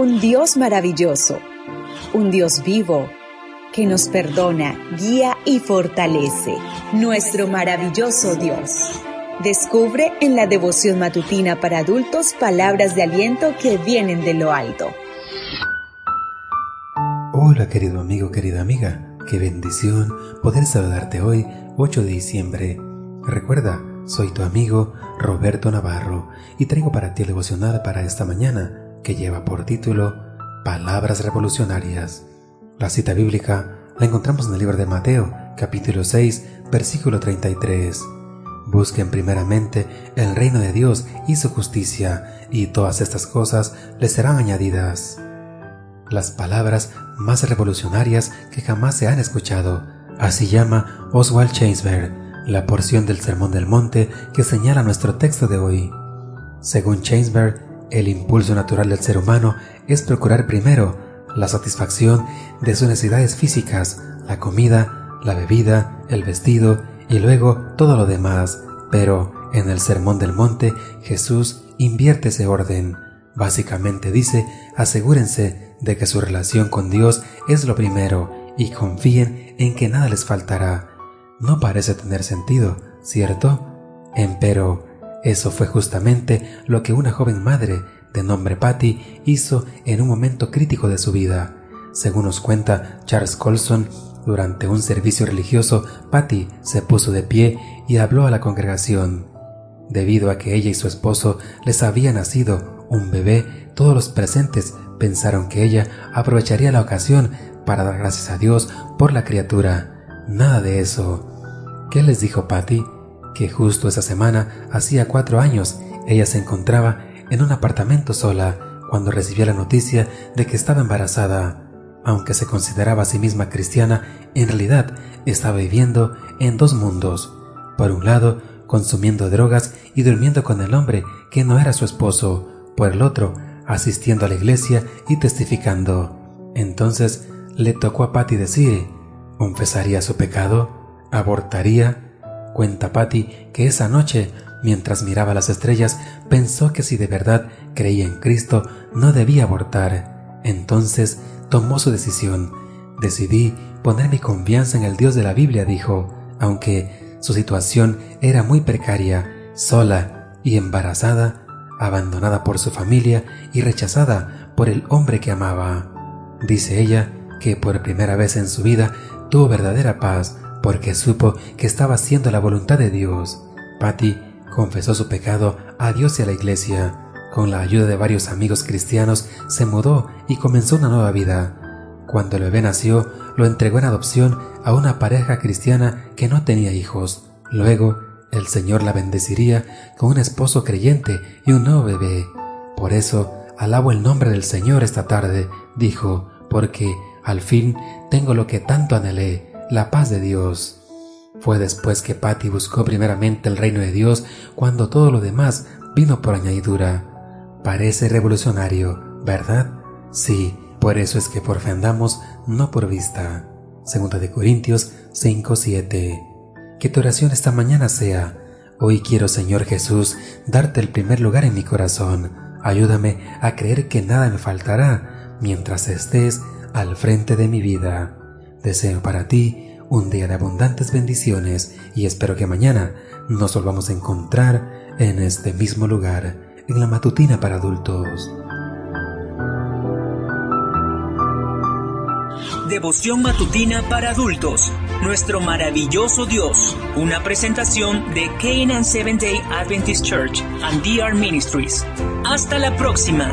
un Dios maravilloso, un Dios vivo, que nos perdona, guía y fortalece. Nuestro maravilloso Dios. Descubre en la devoción matutina para adultos palabras de aliento que vienen de lo alto. Hola querido amigo, querida amiga, qué bendición poder saludarte hoy, 8 de diciembre. Recuerda, soy tu amigo Roberto Navarro y traigo para ti el devocional para esta mañana que lleva por título Palabras Revolucionarias. La cita bíblica la encontramos en el libro de Mateo, capítulo 6, versículo 33. Busquen primeramente el reino de Dios y su justicia, y todas estas cosas les serán añadidas. Las palabras más revolucionarias que jamás se han escuchado. Así llama Oswald Chambers la porción del Sermón del Monte que señala nuestro texto de hoy. Según Chambers, el impulso natural del ser humano es procurar primero la satisfacción de sus necesidades físicas, la comida, la bebida, el vestido y luego todo lo demás. Pero en el Sermón del Monte Jesús invierte ese orden. Básicamente dice, asegúrense de que su relación con Dios es lo primero y confíen en que nada les faltará. No parece tener sentido, ¿cierto? Empero, eso fue justamente lo que una joven madre de nombre Patty hizo en un momento crítico de su vida. Según nos cuenta Charles Colson, durante un servicio religioso, Patty se puso de pie y habló a la congregación. Debido a que ella y su esposo les había nacido un bebé, todos los presentes pensaron que ella aprovecharía la ocasión para dar gracias a Dios por la criatura. Nada de eso. ¿Qué les dijo Patty? Que justo esa semana, hacía cuatro años, ella se encontraba en un apartamento sola cuando recibió la noticia de que estaba embarazada. Aunque se consideraba a sí misma cristiana, en realidad estaba viviendo en dos mundos. Por un lado, consumiendo drogas y durmiendo con el hombre que no era su esposo. Por el otro, asistiendo a la iglesia y testificando. Entonces le tocó a Patty decir, ¿confesaría su pecado? ¿Abortaría? Cuenta Patty que esa noche Mientras miraba las estrellas, pensó que si de verdad creía en Cristo, no debía abortar. Entonces tomó su decisión. Decidí poner mi confianza en el Dios de la Biblia, dijo, aunque su situación era muy precaria, sola y embarazada, abandonada por su familia y rechazada por el hombre que amaba. Dice ella que por primera vez en su vida tuvo verdadera paz porque supo que estaba haciendo la voluntad de Dios. Patty confesó su pecado a Dios y a la iglesia. Con la ayuda de varios amigos cristianos se mudó y comenzó una nueva vida. Cuando el bebé nació, lo entregó en adopción a una pareja cristiana que no tenía hijos. Luego, el Señor la bendeciría con un esposo creyente y un nuevo bebé. Por eso, alabo el nombre del Señor esta tarde, dijo, porque al fin tengo lo que tanto anhelé, la paz de Dios. Fue después que Patty buscó primeramente el reino de Dios cuando todo lo demás vino por añadidura. Parece revolucionario, ¿verdad? Sí, por eso es que por fe andamos, no por vista. Segunda de Corintios 5:7. Que tu oración esta mañana sea, hoy quiero Señor Jesús darte el primer lugar en mi corazón. Ayúdame a creer que nada me faltará mientras estés al frente de mi vida. Deseo para ti un día de abundantes bendiciones y espero que mañana nos volvamos a encontrar en este mismo lugar, en la matutina para adultos. Devoción matutina para adultos. Nuestro maravilloso Dios. Una presentación de Canaan Seventh Day Adventist Church and DR Ministries. Hasta la próxima.